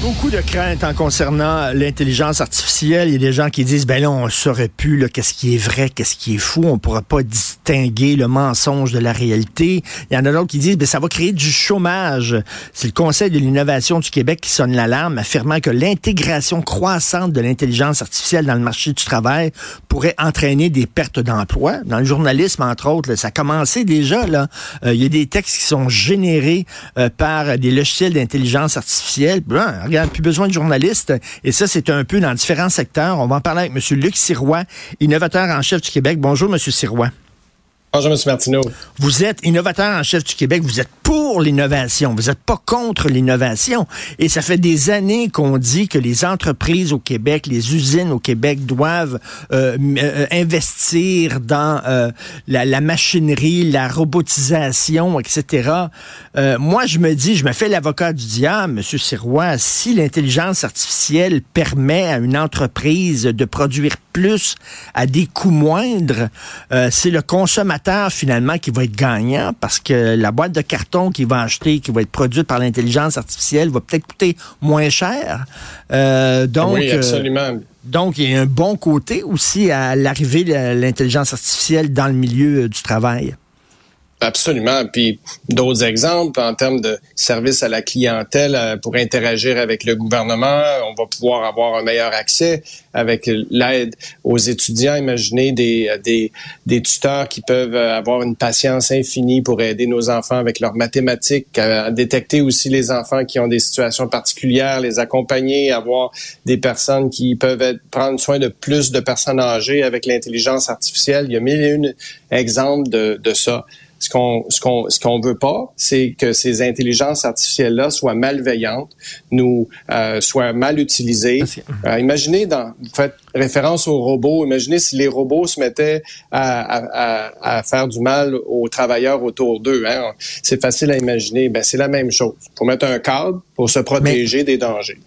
beaucoup de craintes en concernant l'intelligence artificielle. Il y a des gens qui disent, ben là, on saurait plus qu'est-ce qui est vrai, qu'est-ce qui est fou. On ne pourra pas distinguer le mensonge de la réalité. Il y en a d'autres qui disent, ben ça va créer du chômage. C'est le Conseil de l'innovation du Québec qui sonne l'alarme, affirmant que l'intégration croissante de l'intelligence artificielle dans le marché du travail pourrait entraîner des pertes d'emploi. Dans le journalisme, entre autres, ça a commencé déjà. Là. Euh, il y a des textes qui sont générés euh, par des logiciels d'intelligence artificielle. Ben, a plus besoin de journalistes. Et ça, c'est un peu dans différents secteurs. On va en parler avec M. Luc Sirois, innovateur en chef du Québec. Bonjour, M. Sirois. Bonjour, M. Martineau. Vous êtes innovateur en chef du Québec. Vous êtes pour l'innovation. Vous n'êtes pas contre l'innovation. Et ça fait des années qu'on dit que les entreprises au Québec, les usines au Québec doivent euh, euh, investir dans euh, la, machinerie, la robotisation, etc. moi, je me dis, je me fais l'avocat du diable, M. Sirois, si l'intelligence artificielle permet à une entreprise de produire plus à des coûts moindres, c'est le consommateur finalement qui va être gagnant parce que la boîte de carton qu'il va acheter, qui va être produite par l'intelligence artificielle, va peut-être coûter moins cher. Euh, donc, oui, absolument. donc, il y a un bon côté aussi à l'arrivée de l'intelligence artificielle dans le milieu du travail. Absolument. Puis d'autres exemples en termes de service à la clientèle euh, pour interagir avec le gouvernement, on va pouvoir avoir un meilleur accès avec l'aide aux étudiants. Imaginez des, des, des tuteurs qui peuvent avoir une patience infinie pour aider nos enfants avec leurs mathématiques, à détecter aussi les enfants qui ont des situations particulières, les accompagner, avoir des personnes qui peuvent être, prendre soin de plus de personnes âgées avec l'intelligence artificielle. Il y a mille et une exemples de, de ça. Ce qu'on ce qu'on ce qu'on veut pas, c'est que ces intelligences artificielles là soient malveillantes, nous euh, soient mal utilisées. Euh, imaginez dans vous faites référence aux robots. Imaginez si les robots se mettaient à, à, à faire du mal aux travailleurs autour d'eux. Hein? C'est facile à imaginer. Ben c'est la même chose. Faut mettre un cadre pour se protéger des dangers.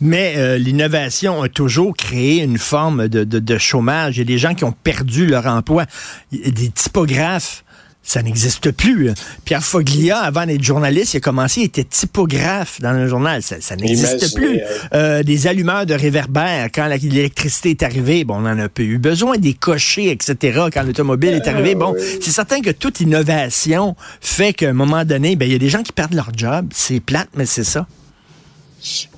Mais euh, l'innovation a toujours créé une forme de, de, de, chômage. Il y a des gens qui ont perdu leur emploi. Des typographes ça n'existe plus. Pierre Foglia, avant d'être journaliste, il a commencé, il était typographe dans un journal. Ça, n'existe plus. Euh, des allumeurs de réverbères, quand l'électricité est arrivée, bon, on en a peu eu besoin. Des cochers, etc., quand l'automobile est arrivé. Bon, c'est certain que toute innovation fait qu'à un moment donné, ben, il y a des gens qui perdent leur job. C'est plate, mais c'est ça.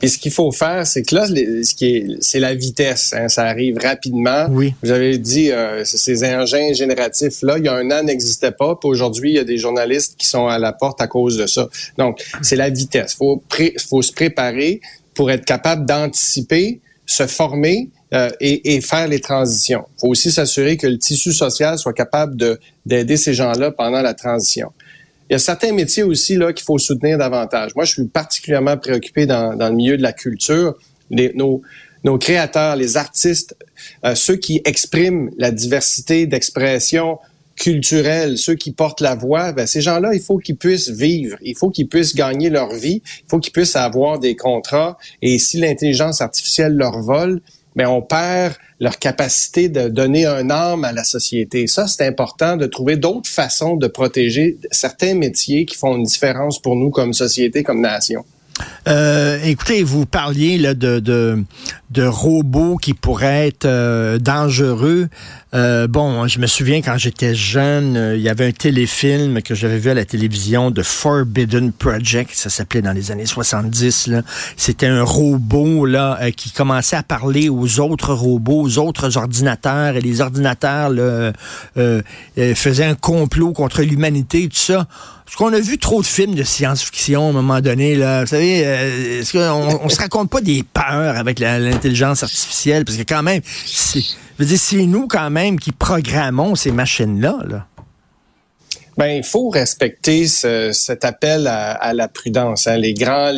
Et ce qu'il faut faire, c'est que là, ce qui est, c'est la vitesse. Hein, ça arrive rapidement. Oui. Vous avez dit, euh, ces engins génératifs là, il y a un an, n'existaient pas. Puis aujourd'hui, il y a des journalistes qui sont à la porte à cause de ça. Donc, c'est la vitesse. Faut faut se préparer pour être capable d'anticiper, se former euh, et, et, faire les transitions. Il faut aussi s'assurer que le tissu social soit capable de d'aider ces gens-là pendant la transition. Il y a certains métiers aussi là qu'il faut soutenir davantage. Moi, je suis particulièrement préoccupé dans, dans le milieu de la culture. Les, nos, nos créateurs, les artistes, euh, ceux qui expriment la diversité d'expression culturelle, ceux qui portent la voix, ben, ces gens-là, il faut qu'ils puissent vivre, il faut qu'ils puissent gagner leur vie, il faut qu'ils puissent avoir des contrats. Et si l'intelligence artificielle leur vole, mais on perd leur capacité de donner un âme à la société. Ça, c'est important de trouver d'autres façons de protéger certains métiers qui font une différence pour nous comme société, comme nation. Euh, écoutez, vous parliez là, de, de, de robots qui pourraient être euh, dangereux. Euh, bon, je me souviens quand j'étais jeune, euh, il y avait un téléfilm que j'avais vu à la télévision de Forbidden Project, ça s'appelait dans les années 70. C'était un robot là qui commençait à parler aux autres robots, aux autres ordinateurs, et les ordinateurs là, faisaient un complot contre l'humanité, tout ça. Est-ce qu'on a vu trop de films de science-fiction à un moment donné? Là? Vous savez, est-ce on se raconte pas des peurs avec l'intelligence artificielle? Parce que quand même, c'est nous quand même qui programmons ces machines-là. Là. Ben, il faut respecter cet appel à, la prudence. Hein. Les grands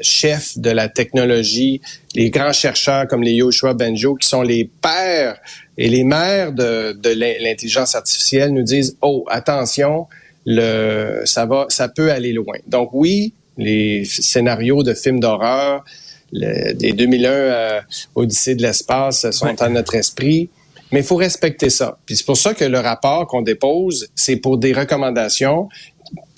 chefs de la technologie, les grands chercheurs comme les Yoshua Benjo, qui sont les pères et les mères de, de l'intelligence artificielle, nous disent oh attention, le ça va, ça peut aller loin. Donc oui, les scénarios de films d'horreur, des 2001 euh, Odyssée de l'espace sont à notre esprit. Mais il faut respecter ça. Puis c'est pour ça que le rapport qu'on dépose, c'est pour des recommandations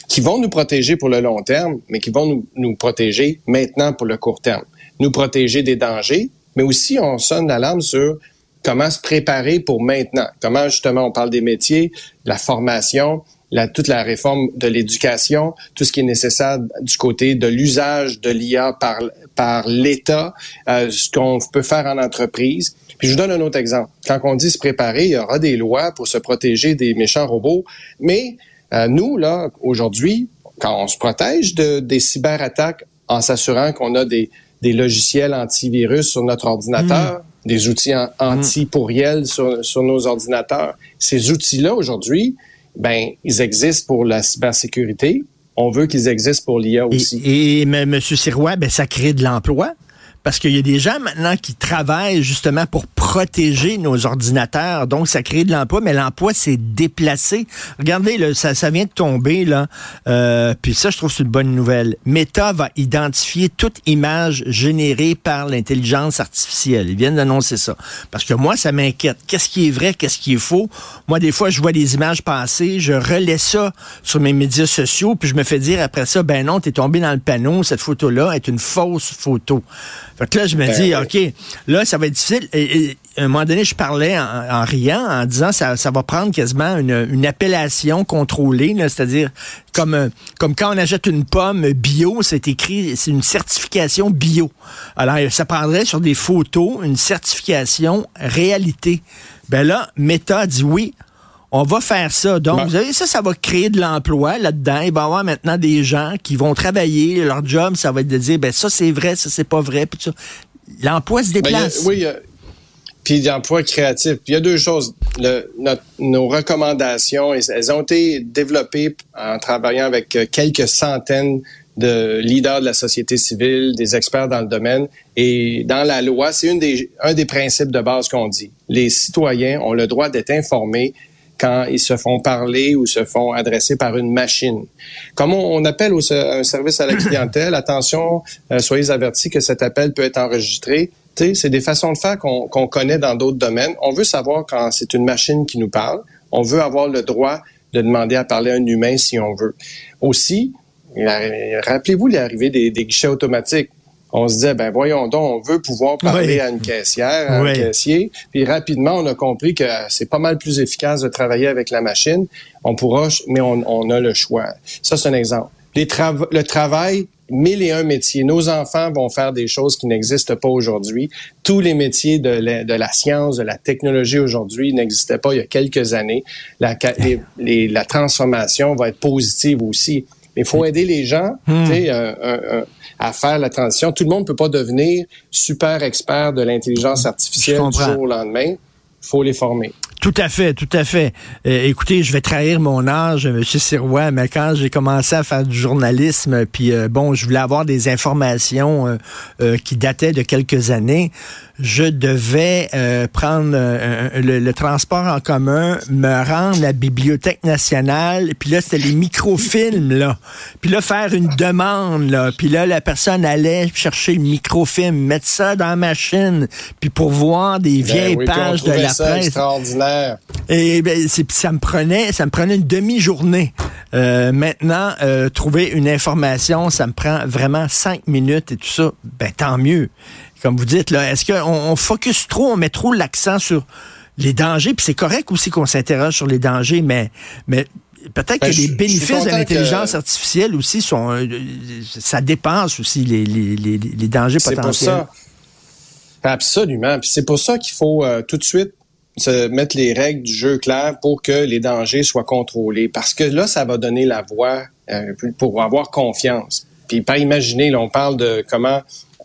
qui vont nous protéger pour le long terme, mais qui vont nous, nous protéger maintenant pour le court terme. Nous protéger des dangers, mais aussi on sonne l'alarme sur comment se préparer pour maintenant. Comment justement on parle des métiers, la formation, la, toute la réforme de l'éducation, tout ce qui est nécessaire du côté de l'usage de l'IA par, par l'État, euh, ce qu'on peut faire en entreprise. Puis je vous donne un autre exemple. Quand on dit se préparer, il y aura des lois pour se protéger des méchants robots, mais euh, nous, là, aujourd'hui, quand on se protège de, des cyberattaques en s'assurant qu'on a des, des logiciels antivirus sur notre ordinateur, hmm. des outils anti-pourriels sur, sur nos ordinateurs, ces outils-là, aujourd'hui, ben, ils existent pour la cybersécurité. On veut qu'ils existent pour l'IA aussi. Et, et, M. Sirois, ben, ça crée de l'emploi. Parce qu'il y a des gens maintenant qui travaillent justement pour protéger nos ordinateurs. Donc, ça crée de l'emploi, mais l'emploi s'est déplacé. Regardez, là, ça, ça vient de tomber, là. Euh, puis ça, je trouve c'est une bonne nouvelle. Meta va identifier toute image générée par l'intelligence artificielle. Ils viennent d'annoncer ça. Parce que moi, ça m'inquiète. Qu'est-ce qui est vrai, qu'est-ce qui est faux? Moi, des fois, je vois des images passer, je relais ça sur mes médias sociaux, puis je me fais dire après ça, ben non, t'es tombé dans le panneau, cette photo-là est une fausse photo. Fait que là, je me ben dis, OK, là, ça va être difficile. Et, à un moment donné, je parlais en, riant, en disant, ça, ça va prendre quasiment une, une appellation contrôlée, c'est-à-dire comme, comme quand on achète une pomme bio, c'est écrit, c'est une certification bio. Alors, ça prendrait sur des photos une certification réalité. Ben là, Meta dit oui, on va faire ça. Donc, vous savez, ça, ça va créer de l'emploi là-dedans. Il va y avoir maintenant des gens qui vont travailler. Leur job, ça va être de dire, ben ça, c'est vrai, ça, c'est pas vrai. Puis L'emploi se ben, déplace. oui, puis l'emploi créatif. Puis il y a deux choses. Le, nos recommandations, elles ont été développées en travaillant avec euh, quelques centaines de leaders de la société civile, des experts dans le domaine. Et dans la loi, c'est une des, un des principes de base qu'on dit. Les citoyens ont le droit d'être informés quand ils se font parler ou se font adresser par une machine. Comme on, appelle au, un service à la clientèle, attention, euh, soyez avertis que cet appel peut être enregistré. C'est des façons de faire qu'on connaît dans d'autres domaines. On veut savoir quand c'est une machine qui nous parle. On veut avoir le droit de demander à parler à un humain si on veut. Aussi, rappelez-vous l'arrivée des, des guichets automatiques on se disait, ben voyons donc, on veut pouvoir parler à une caissière, à un caissier. Puis rapidement, on a compris que c'est pas mal plus efficace de travailler avec la machine. On pourra, mais on, a le choix. Ça, c'est un exemple. Les le travail, mille et un métiers. Nos enfants vont faire des choses qui n'existent pas aujourd'hui. Tous les métiers de la, de la science, de la technologie aujourd'hui n'existaient pas il y a quelques années. La, la transformation va être positive aussi. Il faut aider les gens. Hmm. un, à faire la transition. Tout le monde ne peut pas devenir super expert de l'intelligence artificielle du jour au lendemain. Il faut les former. Tout à fait, tout à fait. Euh, écoutez, je vais trahir mon âge, M. Sirois, mais quand j'ai commencé à faire du journalisme, puis euh, bon, je voulais avoir des informations euh, qui dataient de quelques années, je devais prendre le, transport en commun, me rendre à la Bibliothèque nationale, puis là, c'était les microfilms, là. Puis là, faire une demande, là. Puis là, la personne allait chercher le microfilm, mettre ça dans la machine, puis pour voir des ben vieilles pages de la presse. Et ben, ça me prenait, ça me prenait une demi-journée. Euh, maintenant, euh, trouver une information, ça me prend vraiment cinq minutes et tout ça. Ben tant mieux. Comme vous dites là, est-ce qu'on on focus trop, on met trop l'accent sur les dangers, puis c'est correct aussi qu'on s'interroge sur les dangers, mais mais peut-être ben, que les bénéfices de l'intelligence artificielle aussi sont, euh, ça dépasse aussi les, les, les, les dangers potentiels. Pour ça. Absolument. Puis c'est pour ça qu'il faut tout de suite se mettre les règles du jeu claires pour que les dangers soient contrôlés. Parce que là, ça va donner la voie euh, pour avoir confiance. Puis pas imaginer, là, on parle de comment,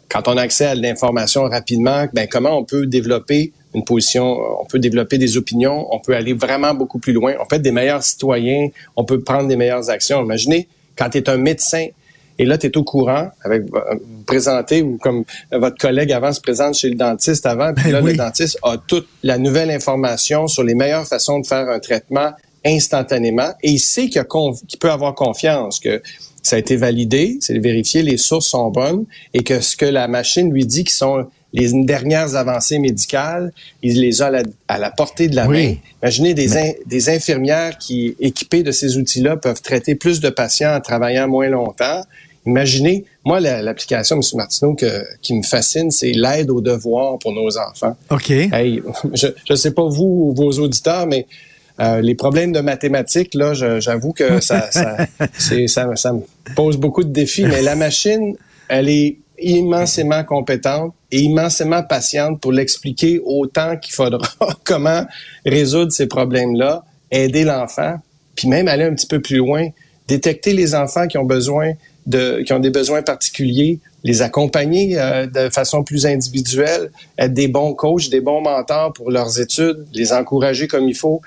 quand on a accès à l'information rapidement, ben comment on peut développer une position, on peut développer des opinions, on peut aller vraiment beaucoup plus loin, on peut être des meilleurs citoyens, on peut prendre des meilleures actions. Imaginez, quand tu es un médecin, et là, tu es au courant avec vous présenter ou comme votre collègue avant se présente chez le dentiste avant, puis là, le dentiste a toute la nouvelle information sur les meilleures façons de faire un traitement instantanément et il sait qu'il, peut avoir confiance que ça a été validé, c'est vérifié, les sources sont bonnes et que ce que la machine lui dit qui sont les dernières avancées médicales, il les a à la, portée de la main. Imaginez des, des infirmières qui, équipées de ces outils-là, peuvent traiter plus de patients en travaillant moins longtemps. Imaginez, moi, l'application, M. Martineau, que, qui me fascine, c'est l'aide aux devoirs pour nos enfants. OK. Hey, je ne sais pas vous ou vos auditeurs, mais euh, les problèmes de mathématiques, là, j'avoue que ça, ça, ça, ça me pose beaucoup de défis, mais la machine, elle est immensément compétente et immensément patiente pour l'expliquer autant qu'il faudra comment résoudre ces problèmes-là, aider l'enfant, puis même aller un petit peu plus loin, détecter les enfants qui ont besoin de, qui ont des besoins particuliers, les accompagner euh, de façon plus individuelle, être des bons coachs, des bons mentors pour leurs études, les encourager comme il faut.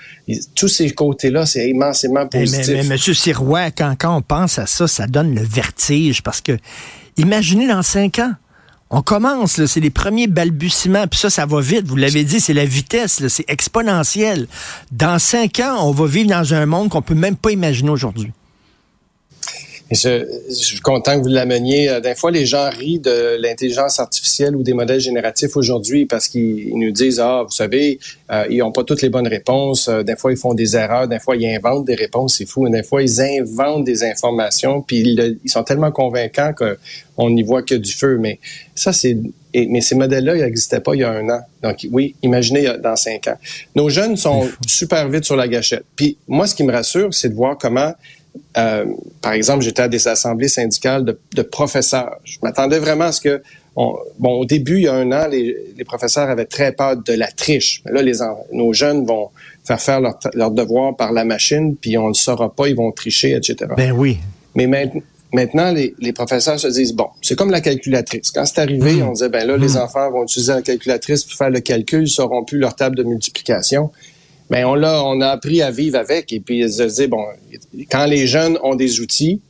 tous ces côtés-là, c'est immensément positif. Mais, mais, Monsieur Sirois, quand, quand on pense à ça, ça donne le vertige parce que imaginez dans cinq ans. On commence, c'est les premiers balbutiements, puis ça, ça va vite. Vous l'avez dit, c'est la vitesse, c'est exponentiel. Dans cinq ans, on va vivre dans un monde qu'on peut même pas imaginer aujourd'hui. Je, je, suis content que vous l'ameniez. Euh, des fois, les gens rient de l'intelligence artificielle ou des modèles génératifs aujourd'hui parce qu'ils nous disent, ah, vous savez, euh, ils n'ont pas toutes les bonnes réponses. Euh, des fois, ils font des erreurs. Des fois, ils inventent des réponses. C'est fou. Des fois, ils inventent des informations. Puis ils, sont tellement convaincants qu'on n'y voit que du feu. Mais ça, c'est mais ces modèles-là, ils n'existaient pas il y a un an. Donc, oui, imaginez dans cinq ans. Nos jeunes sont super vite sur la gâchette. Puis, moi, ce qui me rassure, c'est de voir comment euh, par exemple, j'étais à des assemblées syndicales de, professeurs. Je m'attendais vraiment à ce que, bon, au début, il y a un an, les, professeurs avaient très peur de la triche. Mais là, les, nos jeunes vont faire faire leur, leur devoir par la machine, puis on ne le saura pas, ils vont tricher, etc. Ben oui. Mais maintenant, les, professeurs se disent, bon, c'est comme la calculatrice. Quand c'est arrivé, mmh. on disait, ben là, les mmh. enfants vont utiliser la calculatrice pour faire le calcul, ils sauront plus leur table de multiplication. Mais on l'a, on a appris à vivre avec et puis se dire bon, quand les jeunes ont des outils,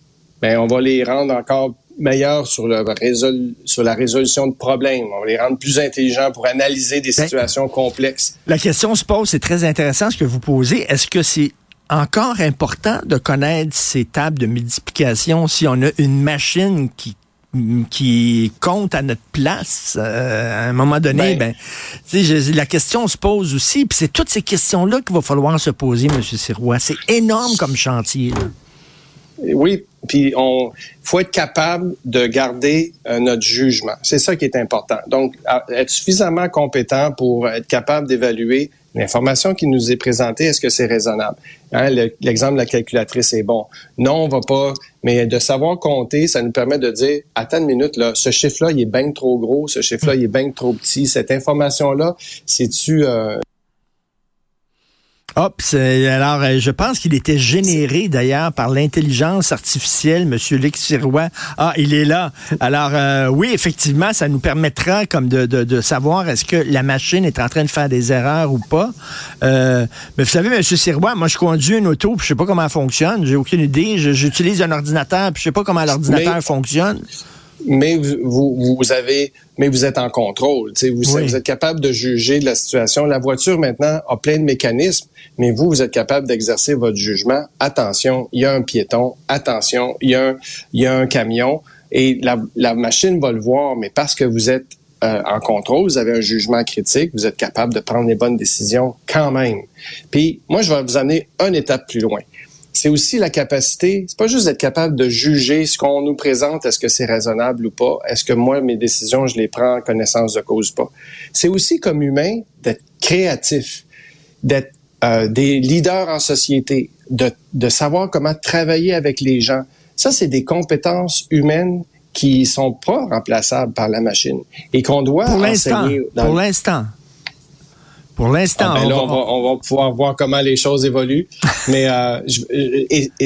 ben on va les rendre encore meilleurs sur le sur la résolution de problèmes. On va les rendre plus intelligents pour analyser des ben, situations complexes. La question se pose, c'est très intéressant ce que vous posez. Est-ce que c'est encore important de connaître ces tables de multiplication si on a une machine qui qui compte à notre place euh, à un moment donné, ben, ben la question se pose aussi. Puis c'est toutes ces questions-là qu'il va falloir se poser, M. Sirois. C'est énorme comme chantier. Oui, puis on faut être capable de garder euh, notre jugement. C'est ça qui est important. Donc, être suffisamment compétent pour être capable d'évaluer L'information qui nous est présentée, est-ce que c'est raisonnable? Hein, l'exemple de la calculatrice est bon. Non, on va pas, mais de savoir compter, ça nous permet de dire, attends une minute, là, ce chiffre-là, il est bien trop gros, ce chiffre-là, il est bien trop petit. Cette information-là, c'est-tu euh, Hop, alors euh, je pense qu'il était généré d'ailleurs par l'intelligence artificielle, Monsieur Luc Sirois. Ah, il est là. Alors euh, oui, effectivement, ça nous permettra comme de, de, savoir est-ce que la machine est en train de faire des erreurs ou pas. Euh, mais vous savez, Monsieur Sirois, moi je conduis une auto, puis je sais pas comment elle fonctionne, j'ai aucune idée. J'utilise un ordinateur, puis je sais pas comment l'ordinateur fonctionne mais vous, vous, avez, mais vous êtes en contrôle. Vous, vous êtes capable de juger de la situation. La voiture maintenant a plein de mécanismes, mais vous, vous êtes capable d'exercer votre jugement. Attention, il y a un piéton. Attention, il y a un, il y a un camion. Et la, la machine va le voir, mais parce que vous êtes euh, en contrôle, vous avez un jugement critique, vous êtes capable de prendre les bonnes décisions quand même. Puis moi, je vais vous amener une étape plus loin c'est aussi la capacité, c'est pas juste d'être capable de juger ce qu'on nous présente, est-ce que c'est raisonnable ou pas, est-ce que moi, mes décisions, je les prends en connaissance de cause ou pas. C'est aussi comme humain d'être créatif, d'être euh, des leaders en société, de, de savoir comment travailler avec les gens. Ça, c'est des compétences humaines qui sont pas remplaçables par la machine et qu'on doit pour enseigner. Pour l'instant. Pour l'instant. Ah, ben on, va, pouvoir voir comment les choses évoluent. mais euh,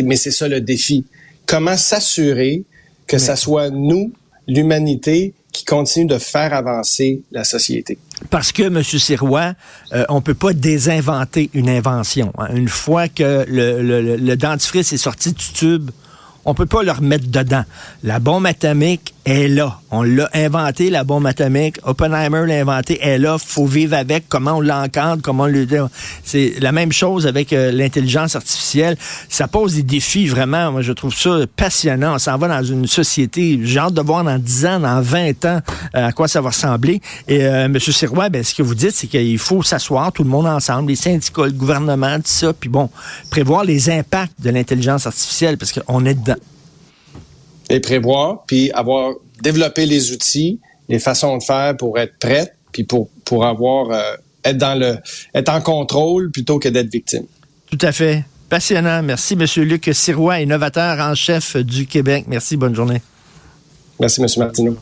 mais c'est ça le défi. Comment s'assurer que ça soit nous, l'humanité, qui continue de faire avancer la société? Parce que, M. Sirois, euh, on peut pas désinventer une invention. Hein. Une fois que le, le, le dentifrice est sorti du tube, on peut pas le remettre dedans. La bombe atomique est là. On l'a inventé, la bombe atomique. Oppenheimer l'a inventé, elle est là. faut vivre avec. Comment on l'encadre, comment on le... C'est la même chose avec euh, l'intelligence artificielle. Ça pose des défis, vraiment. Moi, je trouve ça passionnant. On s'en va dans une société. J'ai hâte de voir dans 10 ans, dans 20 ans, euh, à quoi ça va ressembler. Et euh, M. Sirois, ben, ce que vous dites, c'est qu'il faut s'asseoir, tout le monde ensemble, les syndicats, le gouvernement, tout ça, puis bon, prévoir les impacts de l'intelligence artificielle, parce qu'on est dedans les prévoir, puis avoir développé les outils, les façons de faire pour être prête, puis pour, pour avoir euh, être dans le être en contrôle plutôt que d'être victime. Tout à fait. Passionnant. Merci, M. Luc Sirois, innovateur en chef du Québec. Merci, bonne journée. Merci, M. Martineau.